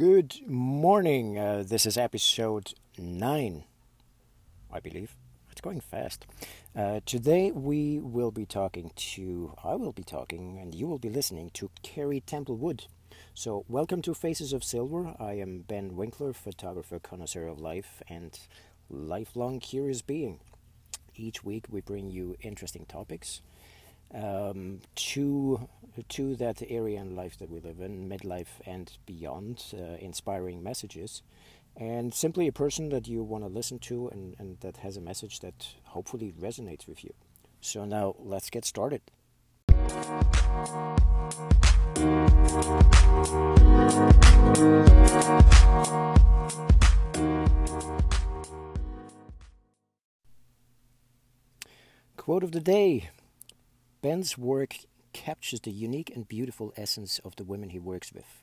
Good morning. Uh, this is episode 9, I believe. It's going fast. Uh, today we will be talking to, I will be talking, and you will be listening to Carrie Templewood. So, welcome to Faces of Silver. I am Ben Winkler, photographer, connoisseur of life, and lifelong curious being. Each week we bring you interesting topics um, to to that area in life that we live in, midlife and beyond, uh, inspiring messages, and simply a person that you want to listen to and, and that has a message that hopefully resonates with you. So now let's get started. Quote of the day Ben's work captures the unique and beautiful essence of the women he works with.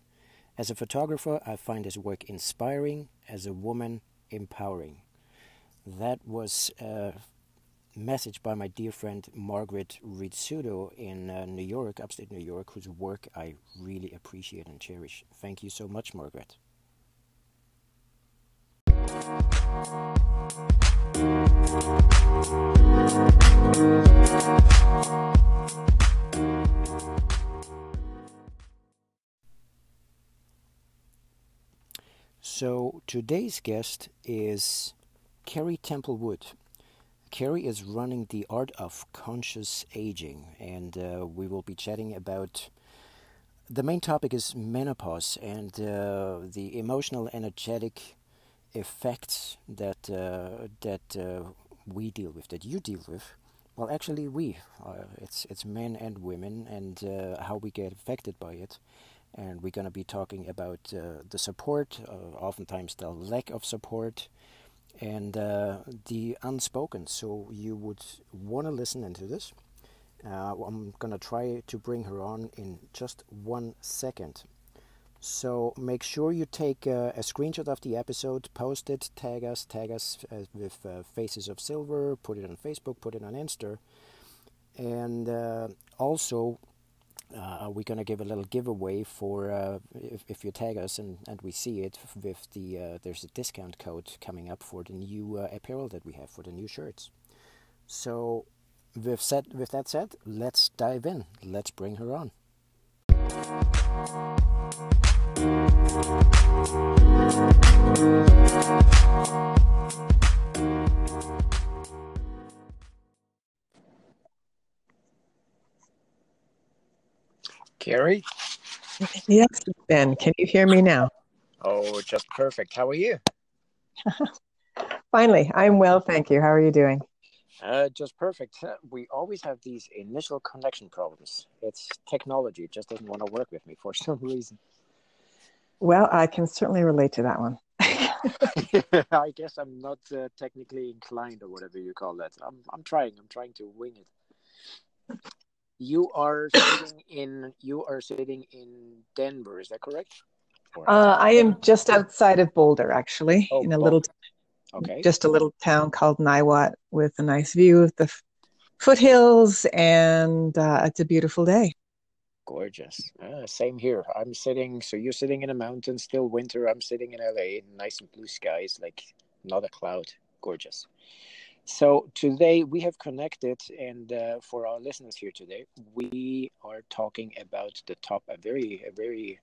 As a photographer, I find his work inspiring, as a woman, empowering. That was a message by my dear friend Margaret Rizzuto in uh, New York, upstate New York, whose work I really appreciate and cherish. Thank you so much, Margaret. So today's guest is Carrie Templewood. Carrie is running the Art of Conscious Aging, and uh, we will be chatting about. The main topic is menopause and uh, the emotional, energetic effects that uh, that uh, we deal with, that you deal with. Well, actually, we. Uh, it's it's men and women, and uh, how we get affected by it and we're going to be talking about uh, the support, uh, oftentimes the lack of support, and uh, the unspoken. So you would want to listen into this. Uh, I'm going to try to bring her on in just one second. So make sure you take uh, a screenshot of the episode, post it, tag us, tag us uh, with Faces of Silver, put it on Facebook, put it on Insta, and also uh, we're going to give a little giveaway for uh, if, if you tag us and, and we see it with the uh, there's a discount code coming up for the new uh, apparel that we have for the new shirts. So with said with that said let's dive in. Let's bring her on Carrie? Yes, Ben. Can you hear me now? Oh, just perfect. How are you? Finally, I'm well, thank you. How are you doing? Uh, just perfect. We always have these initial connection problems. It's technology; it just doesn't want to work with me for some reason. Well, I can certainly relate to that one. I guess I'm not uh, technically inclined, or whatever you call that. I'm I'm trying. I'm trying to wing it. You are sitting in you are sitting in Denver, is that correct? Uh, I am just outside of Boulder, actually, oh, in a Boulder. little, okay, just a little town called Niwot, with a nice view of the f- foothills, and uh, it's a beautiful day. Gorgeous. Uh, same here. I'm sitting. So you're sitting in a mountain, still winter. I'm sitting in LA, nice and blue skies, like not a cloud. Gorgeous. So today we have connected, and uh, for our listeners here today, we are talking about the top a very a very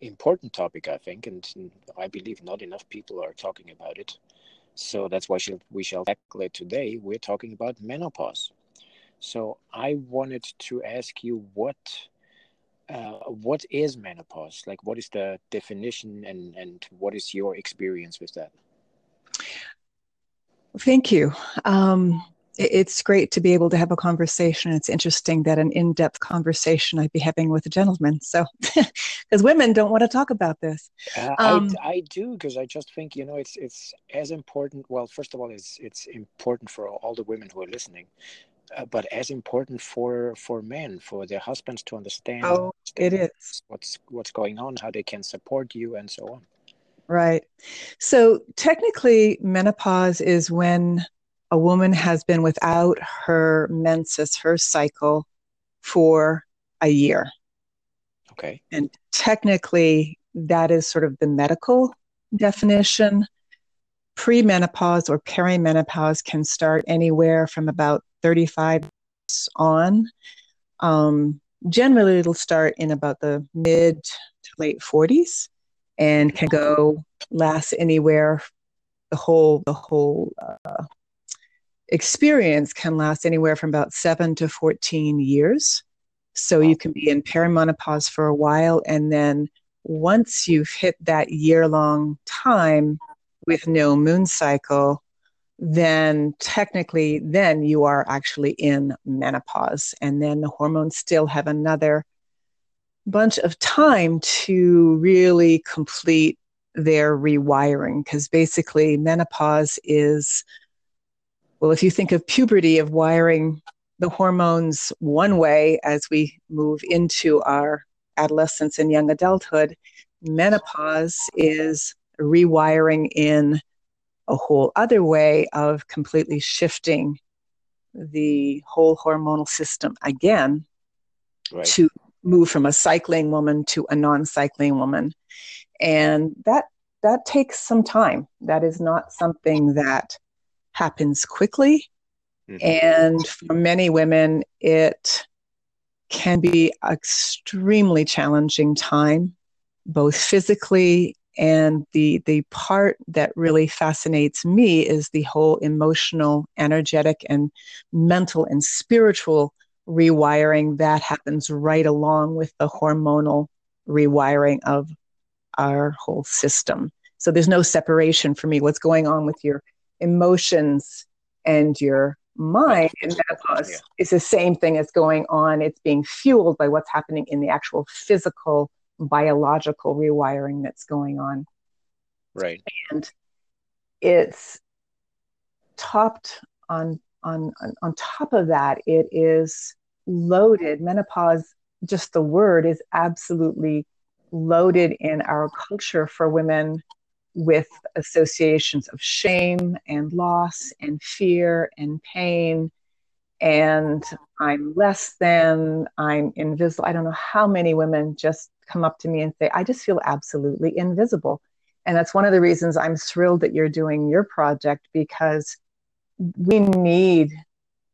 important topic, I think, and I believe not enough people are talking about it. So that's why we shall tackle it today. We're talking about menopause. So I wanted to ask you what uh, what is menopause? Like, what is the definition, and and what is your experience with that? Thank you. Um, it's great to be able to have a conversation. It's interesting that an in depth conversation I'd be having with a gentleman. So, because women don't want to talk about this. Uh, um, I, I do because I just think you know it's it's as important. Well, first of all, it's it's important for all the women who are listening, uh, but as important for for men, for their husbands to understand. Oh, it is what's what's going on, how they can support you, and so on. Right. So technically, menopause is when a woman has been without her menses, her cycle, for a year. Okay. And technically, that is sort of the medical definition. Premenopause or perimenopause can start anywhere from about 35 on. Um, generally, it'll start in about the mid to late 40s and can go last anywhere the whole the whole uh, experience can last anywhere from about 7 to 14 years. So you can be in perimenopause for a while and then once you've hit that year long time with no moon cycle then technically then you are actually in menopause and then the hormones still have another bunch of time to really complete their rewiring because basically menopause is well if you think of puberty of wiring the hormones one way as we move into our adolescence and young adulthood menopause is rewiring in a whole other way of completely shifting the whole hormonal system again right. to move from a cycling woman to a non-cycling woman and that that takes some time that is not something that happens quickly. Mm-hmm. and for many women it can be extremely challenging time both physically and the the part that really fascinates me is the whole emotional energetic and mental and spiritual rewiring that happens right along with the hormonal rewiring of our whole system. So there's no separation for me. What's going on with your emotions and your mind in menopause yeah. is the same thing as going on it's being fueled by what's happening in the actual physical biological rewiring that's going on. Right. And it's topped on on on top of that it is loaded menopause just the word is absolutely loaded in our culture for women with associations of shame and loss and fear and pain and I'm less than, I'm invisible. I don't know how many women just come up to me and say, I just feel absolutely invisible. And that's one of the reasons I'm thrilled that you're doing your project because we need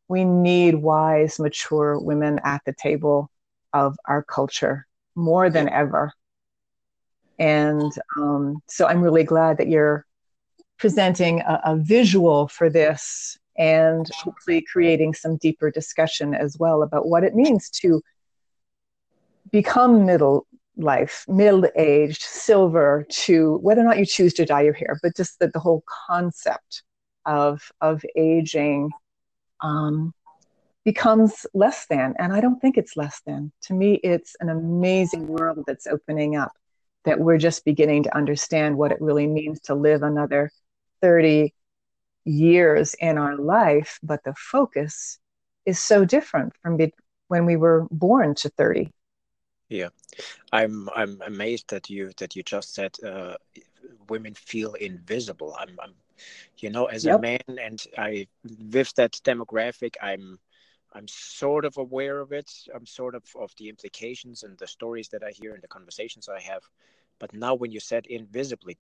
we need wise, mature women at the table of our culture more than ever. And um, so I'm really glad that you're presenting a, a visual for this and hopefully creating some deeper discussion as well about what it means to become middle life, middle aged, silver, to whether or not you choose to dye your hair, but just that the whole concept of of aging um, becomes less than. And I don't think it's less than. To me, it's an amazing world that's opening up that we're just beginning to understand what it really means to live another 30, years in our life, but the focus is so different from be- when we were born to 30. Yeah, I'm I'm amazed that you that you just said uh, women feel invisible. I'm, I'm you know, as yep. a man, and I with that demographic, I'm I'm sort of aware of it. I'm sort of of the implications and the stories that I hear and the conversations I have. But now, when you said invisibly,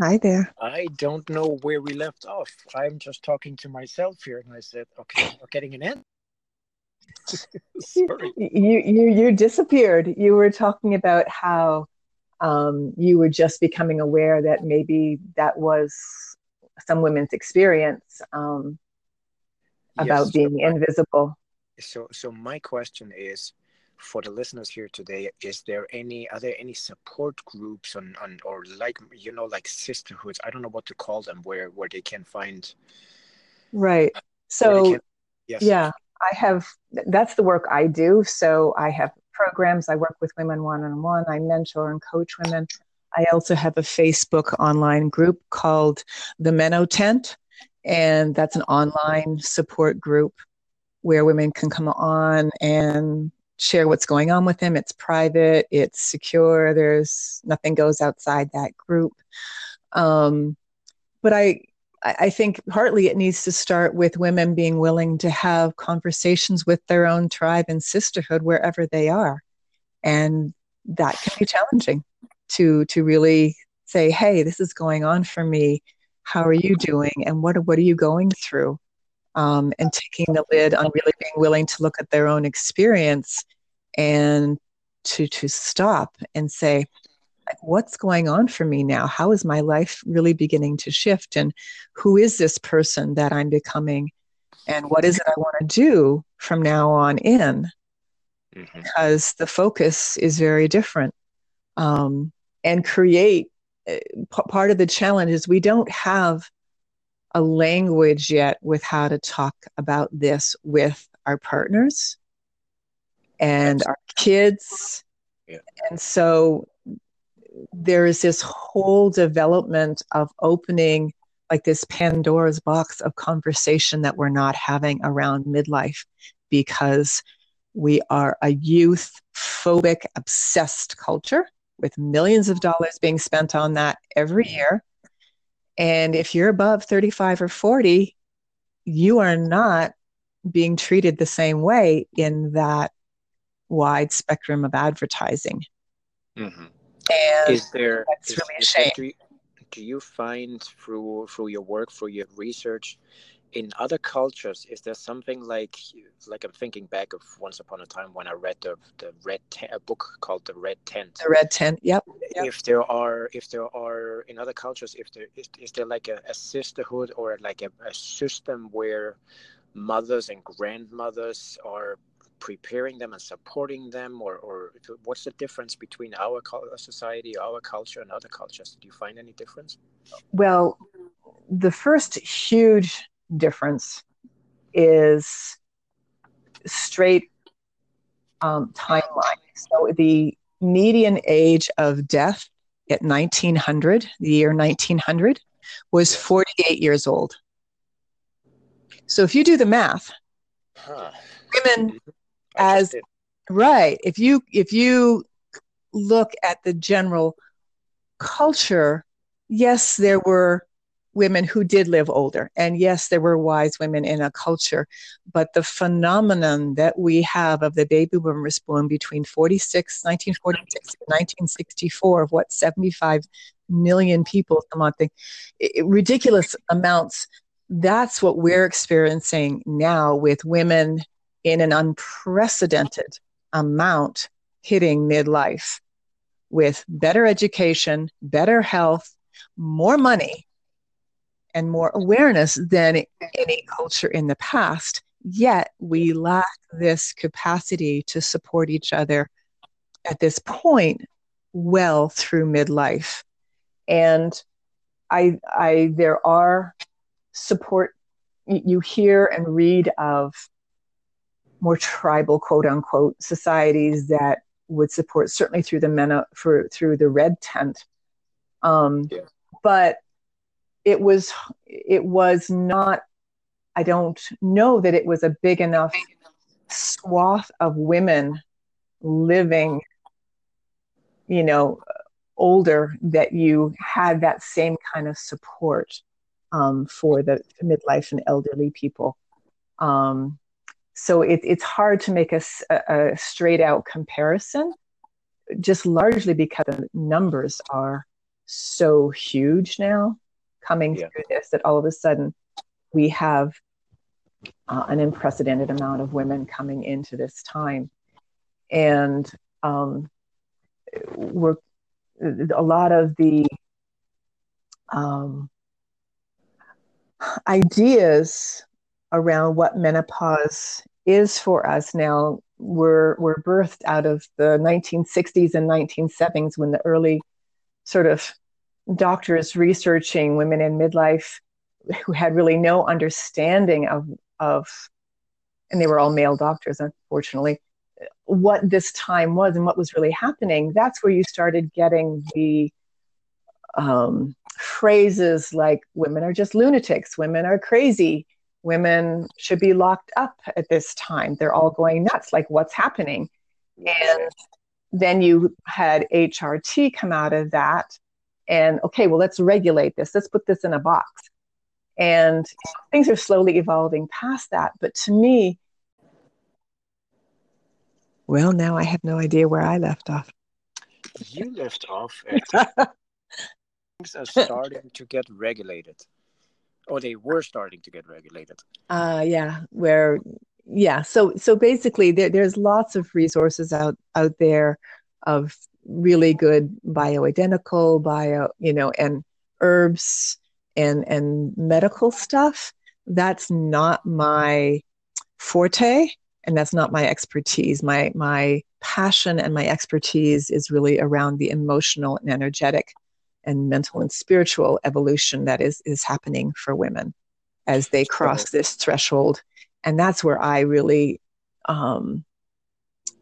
Hi there. I don't know where we left off. I'm just talking to myself here, and I said, "Okay, we're getting an end." Sorry. You you you disappeared. You were talking about how um, you were just becoming aware that maybe that was some women's experience um, about yes, being so invisible. So, so my question is, for the listeners here today is there any are there any support groups on, on or like you know like sisterhoods i don't know what to call them where where they can find right so can, yes. yeah i have that's the work i do so i have programs i work with women one-on-one i mentor and coach women i also have a facebook online group called the meno tent and that's an online support group where women can come on and share what's going on with them. It's private, it's secure, there's nothing goes outside that group. Um, but I I think partly it needs to start with women being willing to have conversations with their own tribe and sisterhood wherever they are. And that can be challenging to to really say, hey, this is going on for me. How are you doing? And what, what are you going through? Um, and taking the lid on really being willing to look at their own experience and to to stop and say what's going on for me now how is my life really beginning to shift and who is this person that i'm becoming and what is it i want to do from now on in mm-hmm. because the focus is very different um, and create eh, p- part of the challenge is we don't have a language yet with how to talk about this with our partners and our kids. Yeah. And so there is this whole development of opening like this Pandora's box of conversation that we're not having around midlife because we are a youth phobic obsessed culture with millions of dollars being spent on that every year. And if you're above 35 or 40, you are not being treated the same way in that wide spectrum of advertising. Mm-hmm. And is there, that's is, really a shame. do, you, do you find through through your work, through your research, in other cultures is there something like like i'm thinking back of once upon a time when i read the the red a book called the red tent. The red tent yep, yep. if there are if there are in other cultures if there is, is there like a, a sisterhood or like a, a system where mothers and grandmothers are preparing them and supporting them or, or what's the difference between our society our culture and other cultures? Do you find any difference? Well the first huge difference is straight um, timeline. So the median age of death at 1900, the year 1900, was 48 years old. So if you do the math, huh. women as right, if you if you look at the general culture, yes, there were women who did live older. And yes, there were wise women in a culture, but the phenomenon that we have of the baby boomers born between 46, 1946 and 1964 of what 75 million people on thing, ridiculous amounts. That's what we're experiencing now with women in an unprecedented amount hitting midlife with better education, better health, more money, and more awareness than any culture in the past. Yet we lack this capacity to support each other at this point well through midlife. And I, I, there are support, you hear and read of more tribal quote unquote societies that would support certainly through the MENA for through the red tent um, yeah. but it was it was not i don't know that it was a big enough swath of women living you know older that you had that same kind of support um, for the midlife and elderly people. Um, so it, it's hard to make a, a straight out comparison just largely because the numbers are so huge now coming yeah. through this that all of a sudden we have uh, an unprecedented amount of women coming into this time and um, we're a lot of the um, ideas around what menopause is for us now were were birthed out of the 1960s and 1970s when the early sort of doctors researching women in midlife who had really no understanding of of and they were all male doctors unfortunately what this time was and what was really happening that's where you started getting the um, phrases like women are just lunatics. Women are crazy. Women should be locked up at this time. They're all going nuts. Like what's happening? And then you had hrt come out of that and okay well let's regulate this let's put this in a box And things are slowly evolving past that. But to me, well, now I have no idea where I left off. You left off at things are starting to get regulated. Or they were starting to get regulated. Uh yeah, where yeah, so so basically there, there's lots of resources out out there of really good bioidentical bio, you know, and herbs and and medical stuff. That's not my forte and that's not my expertise my my passion and my expertise is really around the emotional and energetic and mental and spiritual evolution that is is happening for women as they cross this threshold and that's where i really um,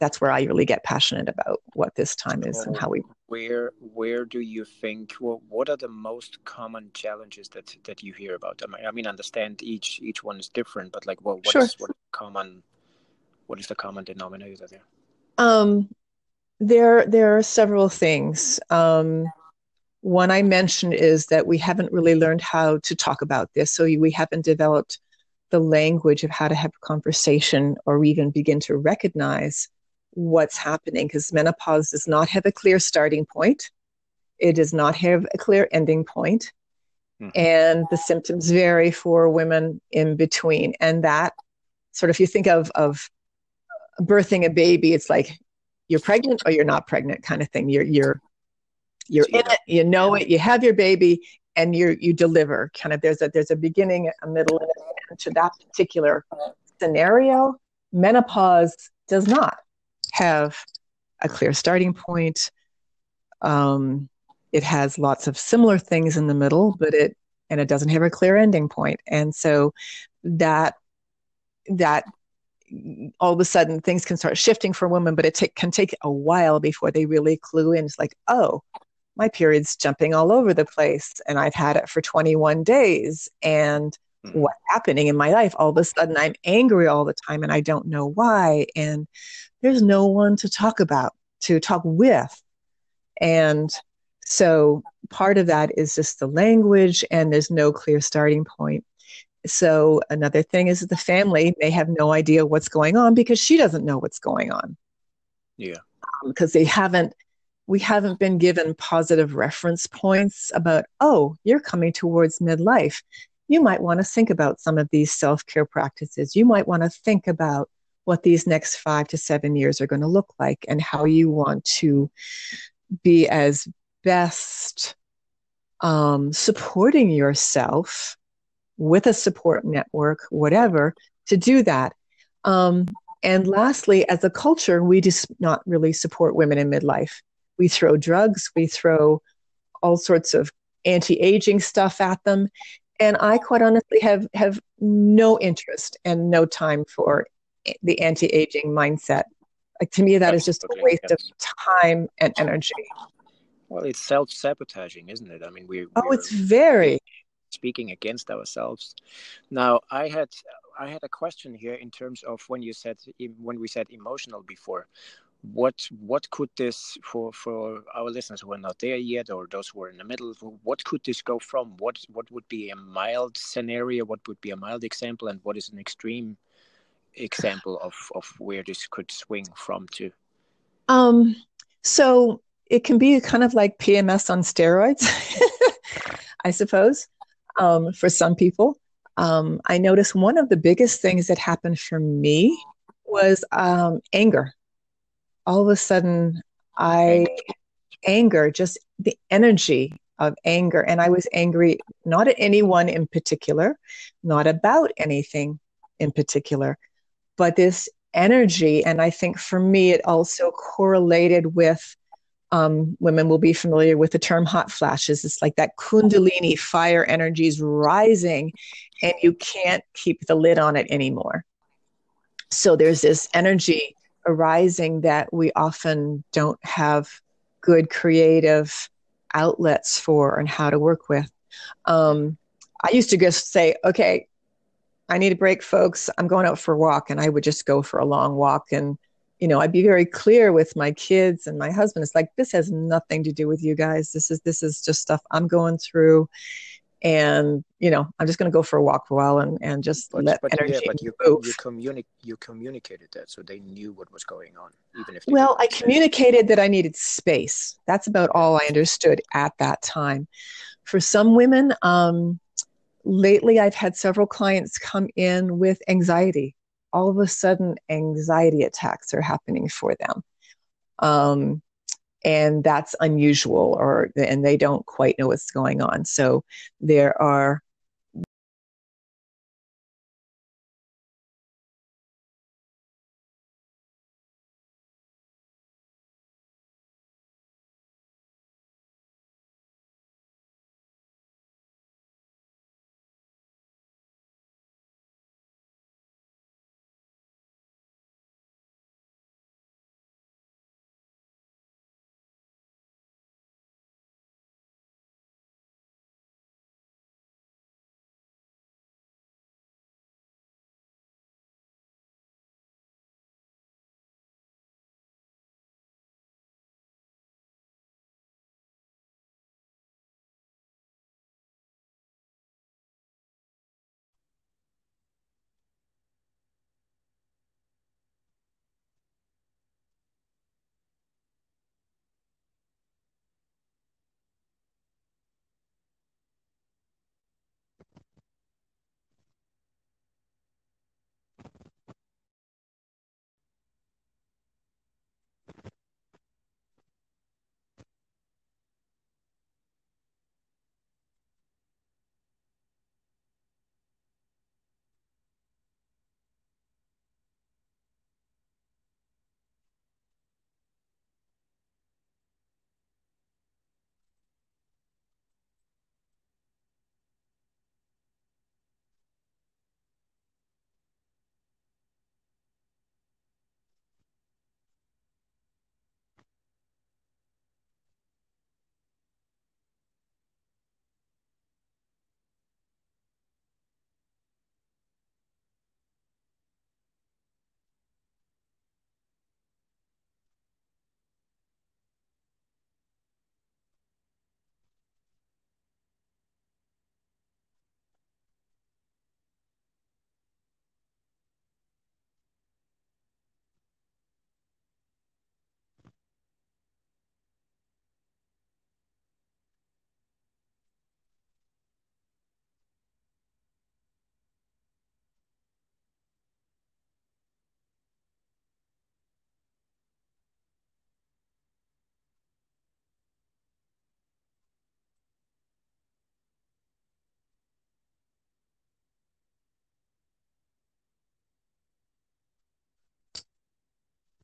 that's where i really get passionate about what this time is and how we where where do you think well, what are the most common challenges that that you hear about i mean, I mean understand each each one is different but like what what sure. is what common what is the common denominator there? Um, there, there are several things. Um, one I mentioned is that we haven't really learned how to talk about this, so we haven't developed the language of how to have a conversation or even begin to recognize what's happening because menopause does not have a clear starting point. It does not have a clear ending point. Mm-hmm. And the symptoms vary for women in between. And that sort of, if you think of, of birthing a baby, it's like you're pregnant or you're not pregnant kind of thing. You're you're you're in it, you know it, you have your baby, and you you deliver. Kind of there's a there's a beginning, a middle, and an end to that particular scenario. Menopause does not have a clear starting point. Um, it has lots of similar things in the middle, but it and it doesn't have a clear ending point. And so that that all of a sudden things can start shifting for women, but it can take a while before they really clue in. It's like, oh, my period's jumping all over the place, and I've had it for 21 days. And mm-hmm. what's happening in my life? All of a sudden, I'm angry all the time, and I don't know why. And there's no one to talk about, to talk with. And so part of that is just the language, and there's no clear starting point. So another thing is that the family may have no idea what's going on because she doesn't know what's going on. Yeah. Because um, they haven't we haven't been given positive reference points about, oh, you're coming towards midlife. You might want to think about some of these self-care practices. You might want to think about what these next five to seven years are going to look like and how you want to be as best um, supporting yourself with a support network, whatever, to do that. Um, and lastly, as a culture, we just not really support women in midlife. We throw drugs, we throw all sorts of anti-aging stuff at them, and I quite honestly have have no interest and no time for the anti-aging mindset. Like to me, that is just a waste yes. of time and energy. Well, it's self-sabotaging, isn't it? I mean, we. Oh, it's very speaking against ourselves. Now, I had I had a question here in terms of when you said when we said emotional before. What what could this for for our listeners who are not there yet or those who are in the middle? What could this go from? What what would be a mild scenario? What would be a mild example? And what is an extreme example of of where this could swing from to? Um. So it can be kind of like PMS on steroids, I suppose um, for some people. Um, I noticed one of the biggest things that happened for me was um, anger. All of a sudden, I anger, just the energy of anger. And I was angry not at anyone in particular, not about anything in particular, but this energy. And I think for me, it also correlated with um, women will be familiar with the term hot flashes. It's like that kundalini fire energy is rising and you can't keep the lid on it anymore. So there's this energy arising that we often don't have good creative outlets for and how to work with. Um, I used to just say, okay, I need a break, folks. I'm going out for a walk. And I would just go for a long walk and you know i'd be very clear with my kids and my husband it's like this has nothing to do with you guys this is this is just stuff i'm going through and you know i'm just going to go for a walk for a while and, and just but, let but, energy yeah, but you, move. you, communi- you communicated that so they knew what was going on even if well i communicated that i needed space that's about all i understood at that time for some women um, lately i've had several clients come in with anxiety. All of a sudden anxiety attacks are happening for them. Um, and that's unusual or and they don't quite know what's going on. So there are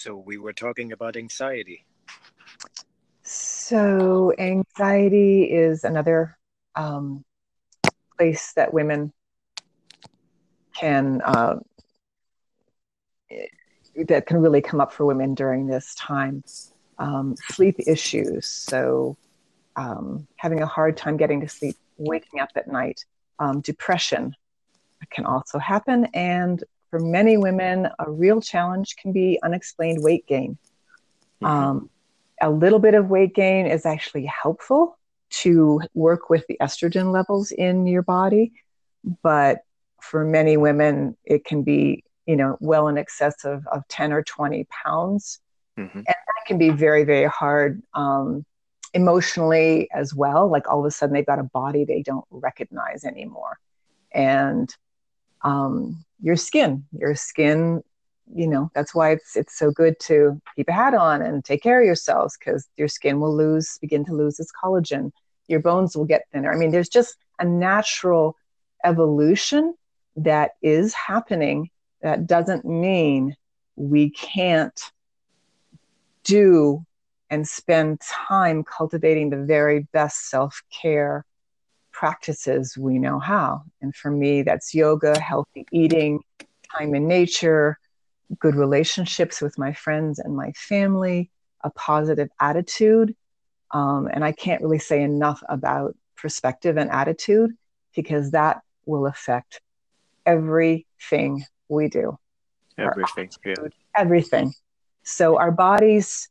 So we were talking about anxiety. So anxiety is another um, place that women can uh, that can really come up for women during this time. Um, sleep issues, so um, having a hard time getting to sleep, waking up at night, um, depression can also happen, and for many women, a real challenge can be unexplained weight gain. Mm-hmm. Um, a little bit of weight gain is actually helpful to work with the estrogen levels in your body, but for many women, it can be you know well in excess of, of 10 or 20 pounds mm-hmm. and that can be very very hard um, emotionally as well like all of a sudden they've got a body they don't recognize anymore and um, your skin your skin you know that's why it's it's so good to keep a hat on and take care of yourselves because your skin will lose begin to lose its collagen. Your bones will get thinner. I mean there's just a natural evolution that is happening that doesn't mean we can't do and spend time cultivating the very best self care practices we know how. And for me, that's yoga, healthy eating, time in nature, good relationships with my friends and my family, a positive attitude. Um, and I can't really say enough about perspective and attitude because that will affect everything we do. Everything, yeah. Everything. So our bodies,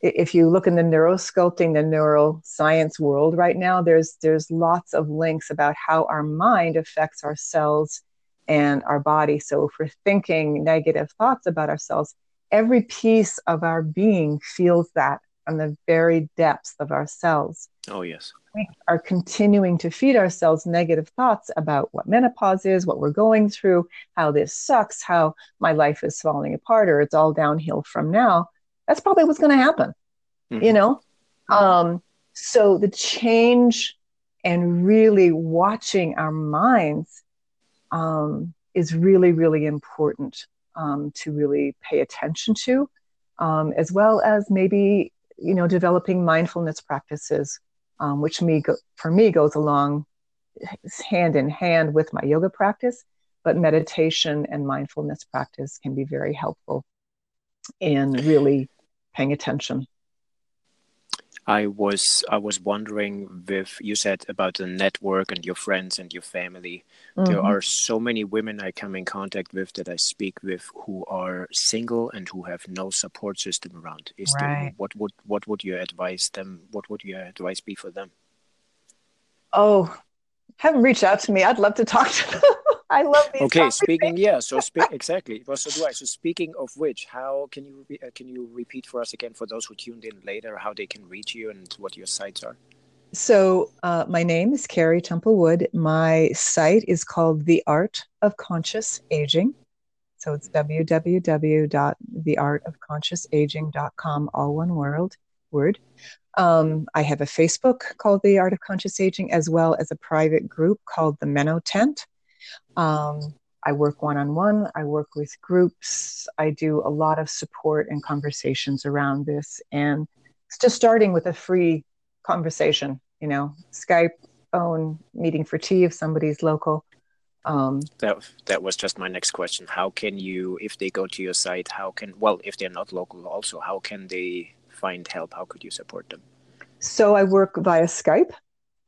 if you look in the neurosculpting, the neuroscience world right now, there's there's lots of links about how our mind affects our cells and our body. So if we're thinking negative thoughts about ourselves, every piece of our being feels that from the very depths of our cells. Oh, yes. We are continuing to feed ourselves negative thoughts about what menopause is, what we're going through, how this sucks, how my life is falling apart, or it's all downhill from now. That's probably what's going to happen, mm-hmm. you know? Um, so the change and really watching our minds um, is really, really important um, to really pay attention to, um, as well as maybe you know, developing mindfulness practices, um, which me go, for me goes along hand in hand with my yoga practice. But meditation and mindfulness practice can be very helpful in really paying attention. I was I was wondering with you said about the network and your friends and your family. Mm-hmm. There are so many women I come in contact with that I speak with who are single and who have no support system around. Is right. there, what would what would you advise them? What would your advice be for them? Oh, haven't reached out to me. I'd love to talk to them. I love these. Okay, speaking yeah. So spe- exactly. Well, so do I. So speaking of which, how can you re- uh, can you repeat for us again for those who tuned in later how they can reach you and what your sites are? So uh, my name is Carrie Templewood. My site is called The Art of Conscious Aging. So it's www.theartofconsciousaging.com, all one word. Word. Um, I have a Facebook called The Art of Conscious Aging, as well as a private group called the Meno Tent. Um, I work one on one, I work with groups, I do a lot of support and conversations around this. And it's just starting with a free conversation, you know, Skype, phone, meeting for tea if somebody's local. Um, that that was just my next question. How can you, if they go to your site, how can well, if they're not local, also, how can they find help? How could you support them? So I work via Skype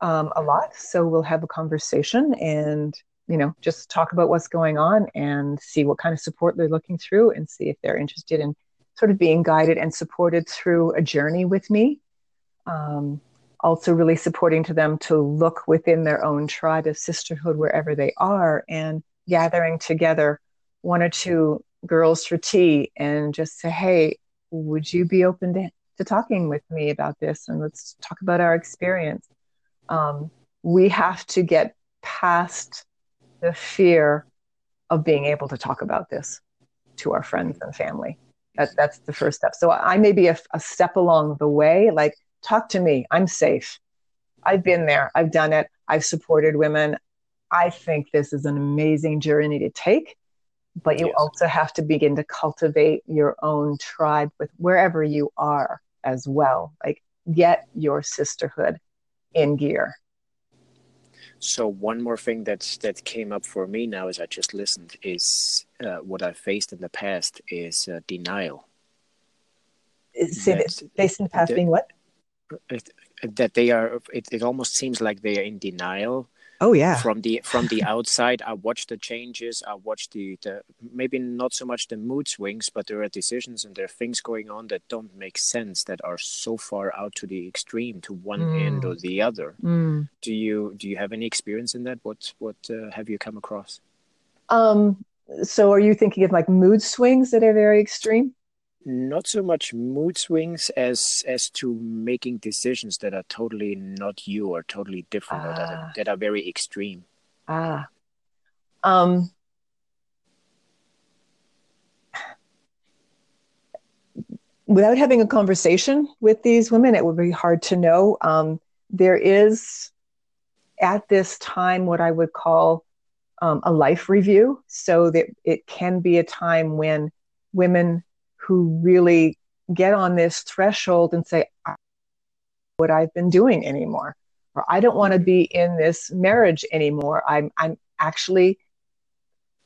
um, a lot. So we'll have a conversation and you know just talk about what's going on and see what kind of support they're looking through and see if they're interested in sort of being guided and supported through a journey with me. Um, also really supporting to them to look within their own tribe of sisterhood wherever they are and gathering together one or two girls for tea and just say hey would you be open to, to talking with me about this and let's talk about our experience? Um, we have to get past the fear of being able to talk about this to our friends and family. That's that's the first step. So I may be a, a step along the way. Like, talk to me. I'm safe. I've been there. I've done it. I've supported women. I think this is an amazing journey to take. but you Yes. also have to begin to cultivate your own tribe with wherever you are as well. Like get your sisterhood in gear. So one more thing that that came up for me now as I just listened is uh, what I faced in the past is uh, denial. Say that based in the past that- being what? It, that they are. It, it almost seems like they are in denial Oh yeah. from the from the outside. I watch the changes. I watch the the maybe not so much the mood swings, but there are decisions and there are things going on that don't make sense that are so far out to the extreme to one Mm. end or the other. Mm. Do you do you have any experience in that? What what uh, have you come across? Um, so are you thinking of like mood swings that are very extreme? Not so much mood swings as as to making decisions that are totally not you or totally different or that are, Ah. that are very extreme Ah. Um, without having a conversation with these women, it would be hard to know. Um, there is at this time what I would call um, a life review, so that it can be a time when women who really get on this threshold and say, "I don't know "What I've been doing anymore," or "I don't want to be in this marriage anymore. I'm I'm actually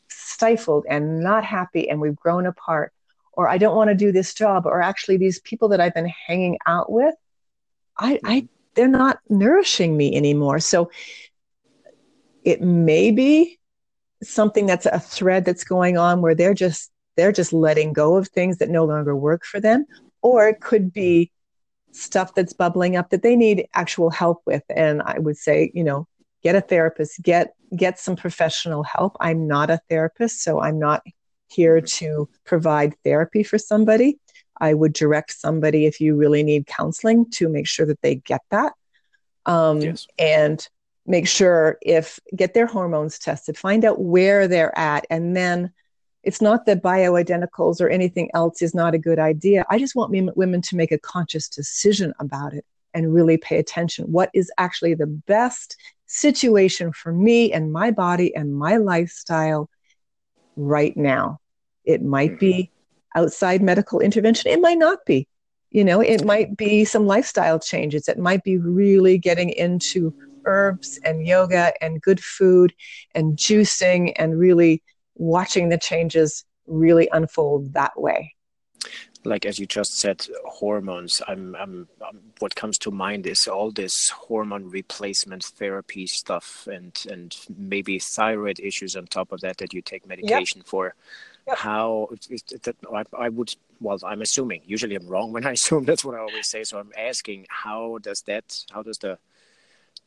stifled and not happy, and we've grown apart." Or I don't want to do this job, or actually these people that I've been hanging out with, I, I mm-hmm. they're not nourishing me anymore. So it may be something that's a thread that's going on where they're just they're just letting go of things that no longer work for them or it could be stuff that's bubbling up that they need actual help with. And i would say you know get a therapist get get some professional help. I'm not a therapist so i'm not here to provide therapy for somebody. I would direct somebody if you really need counseling to make sure that they get that. Um, Yes. and make sure if get their hormones tested find out where they're at and then it's not that bioidenticals or anything else is not a good idea. I just want women- women to make a conscious decision about it and really pay attention. What is actually the best situation for me and my body and my lifestyle right now? It might be mm-hmm. outside medical intervention. It might not be. You know it might be some lifestyle changes. It might be really getting into herbs and yoga and good food and juicing and really watching the changes really unfold that way. Like as you just said hormones I'm, I'm, I'm what comes to mind is all this hormone replacement therapy stuff and and maybe thyroid issues on top of that that you take medication for. Yep. how is that I, I would well i'm assuming usually i'm wrong when i assume that's what i always say so i'm asking how does that how does the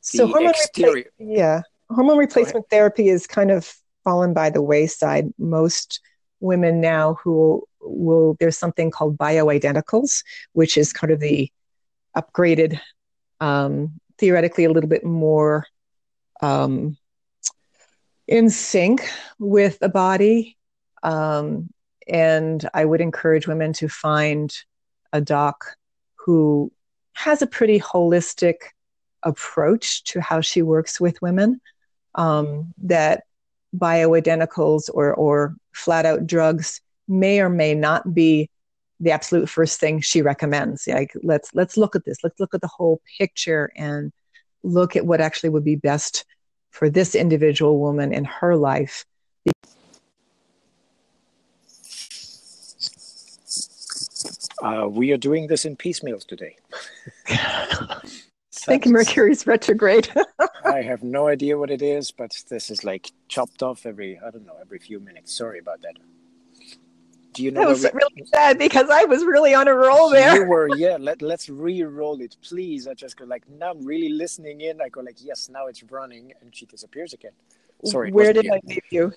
so hormone exterior repla- yeah hormone replacement therapy is kind of fallen by the wayside most women now who will there's something called bioidenticals which is kind of the upgraded um, theoretically a little bit more um, in sync with the body. Um, and i would encourage women to find a doc who has a pretty holistic approach to how she works with women um, that bioidenticals or, or flat out drugs may or may not be the absolute first thing she recommends. Like let's let's look at this. Let's look at the whole picture and look at what actually would be best for this individual woman in her life. Uh, we are doing this in piecemeals today i think mercury's retrograde I have no idea what it is, but this is like chopped off every I don't know every few minutes. Sorry about that. Do you know? that was we- really sad because i was really on a roll there You were, yeah. Let Let's re-roll it, please. I just go like now. I'm really listening in. I go like, yes, now it's running, and she disappears again. Sorry, where did i leave you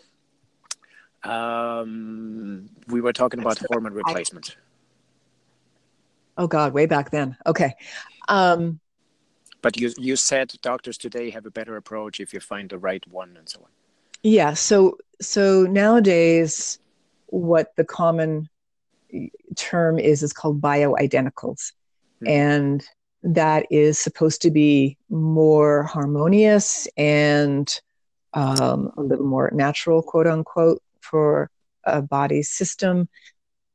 Um, we were talking about hormone replacement. oh god way back then okay um But you you said doctors today have a better approach if you find the right one and so on. Yeah, so so nowadays what the common term is is called bioidenticals. Hmm. And that is supposed to be more harmonious and um, a little more natural, quote unquote, for a body system.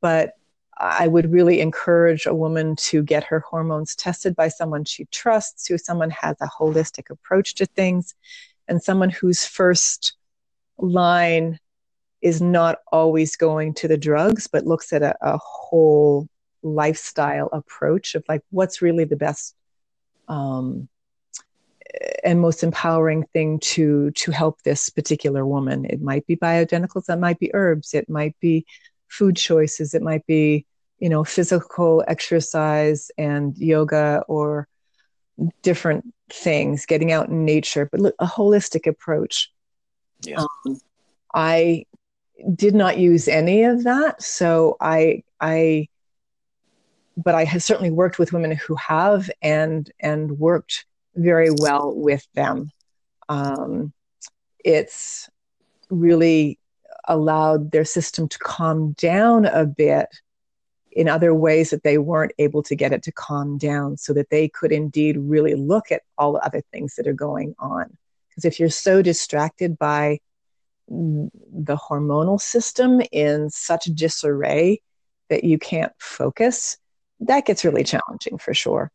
But I would really encourage a woman to get her hormones tested by someone she trusts, who someone has a holistic approach to things, and someone whose first line is not always going to the drugs, but looks at a, a whole lifestyle approach of like what's really the best um, and most empowering thing to to help this particular woman. It might be bioidenticals, that might be herbs, it might be food choices, it might be you know physical exercise and yoga or different things, getting out in nature, but look, a holistic approach. Yes. Um, I did not use any of that, so I I but I have certainly worked with women who have and and worked very well with them. Um, it's really allowed their system to calm down a bit in other ways that they weren't able to get it to calm down so that they could indeed really look at all the other things that are going on. Because if you're so distracted by the hormonal system in such disarray that you can't focus, that gets really challenging for sure.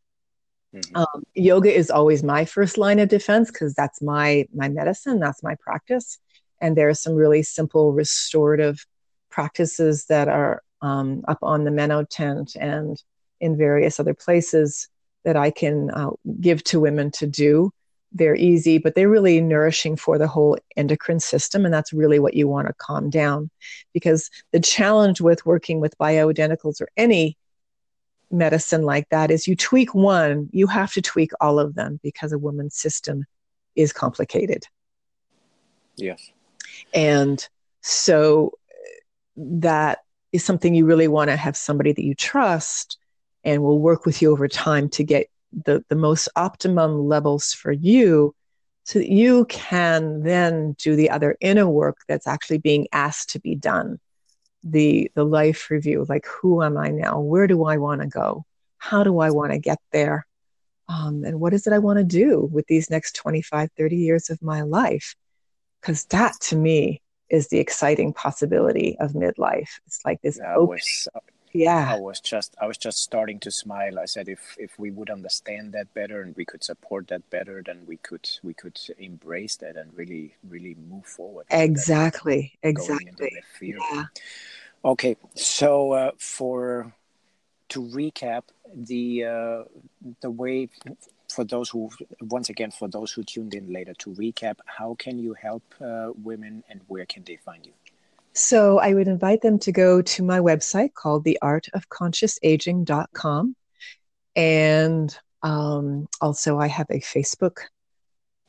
Mm-hmm. Um, yoga is always my first line of defense because that's my my medicine, that's my practice, and there are some really simple restorative practices that are um, up on the Meno tent and in various other places that I can uh, give to women to do. They're easy, but they're really nourishing for the whole endocrine system. And that's really what you want to calm down. Because the challenge with working with bioidenticals or any medicine like that is you tweak one, you have to tweak all of them because a woman's system is complicated. Yes. And so that is something you really want to have somebody that you trust and will work with you over time to get the, the most optimum levels for you so that you can then do the other inner work that's actually being asked to be done. The the life review like who am i now? Where do i want to go? How do i want to get there? Um, and what is it i want to do with these next 25 30 years of my life because that to me is the exciting possibility of midlife. It's like this I was, yeah. I was just i was just starting to smile. I said if if we would understand that better and we could support that better then we could we could embrace that and really really move forward exactly. exactly. yeah. Okay, so uh, for to recap the uh, the way for those who once again for those who tuned in later to recap, how can you help uh, women and where can they find you? So I would invite them to go to my website called theartofconsciousaging.com. And um, also, I have a Facebook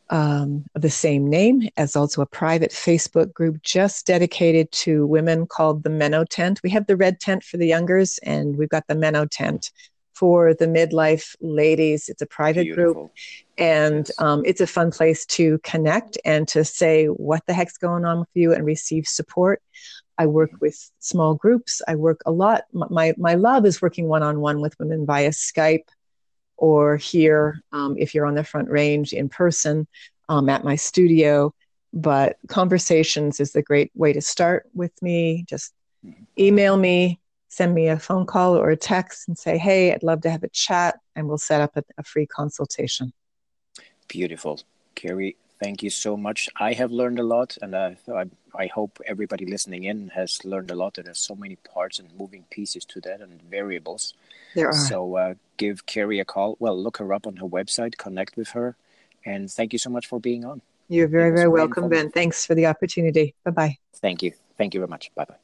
um, of the same name, as also a private Facebook group just dedicated to women called the Meno Tent. We have the red tent for the youngers, and we've got the Meno Tent for the midlife ladies. It's a private Beautiful. group, and yes. um, it's a fun place to connect and to say what the heck's going on with you and receive support. I work mm-hmm. with small groups. I work a lot. My my love is working one on one with women via Skype or here um, if you're on the front range in person um, at my studio. But conversations is the great way to start with me. Just email me, send me a phone call or a text and say, hey, I'd love to have a chat, and we'll set up a, a free consultation. Beautiful. Carrie, thank you so much. I have learned a lot, and I, I, I hope everybody listening in has learned a lot. There's so many parts and moving pieces to that and variables. There are. So uh, give Carrie a call. Well, look her up on her website, connect with her, and thank you so much for being on. You're very, very welcome, Ben. Thanks for the opportunity. Bye bye. Thank you. Thank you very much. Bye bye.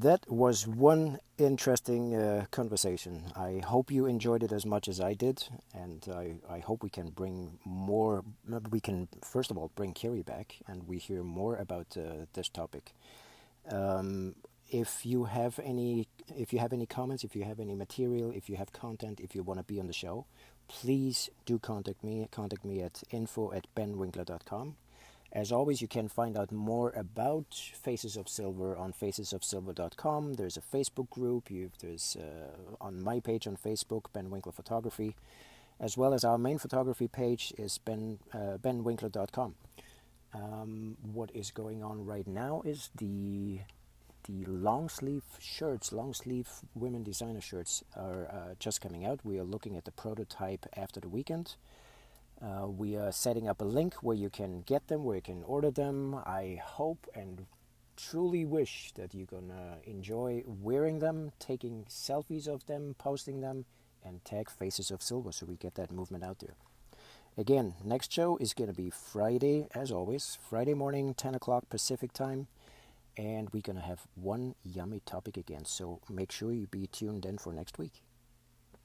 That was one interesting uh, conversation. I hope you enjoyed it as much as I did, and I, I hope we can bring more. We can first of all bring Kerry back, and we hear more about uh, this topic. Um, if you have any, if you have any comments, if you have any material, if you have content, if you want to be on the show, please do contact me. Contact me at info at benwinkler.com As always, you can find out more about Faces of Silver on facesofsilver.com. There's a Facebook group. You, there's uh, on my page on Facebook, Ben Winkler Photography, as well as our main photography page is ben uh, benwinkler.com. Um, what is going on right now is the the long sleeve shirts, long sleeve women designer shirts are uh, just coming out. We are looking at the prototype after the weekend. Uh, we are setting up a link where you can get them, where you can order them. I hope and truly wish that you're gonna enjoy wearing them, taking selfies of them, posting them, and tag Faces of Silver so we get that movement out there. Again, next show is to be Friday, as always, Friday morning, 10 o'clock Pacific time, and we're to have one yummy topic again. So make sure you be tuned in for next week.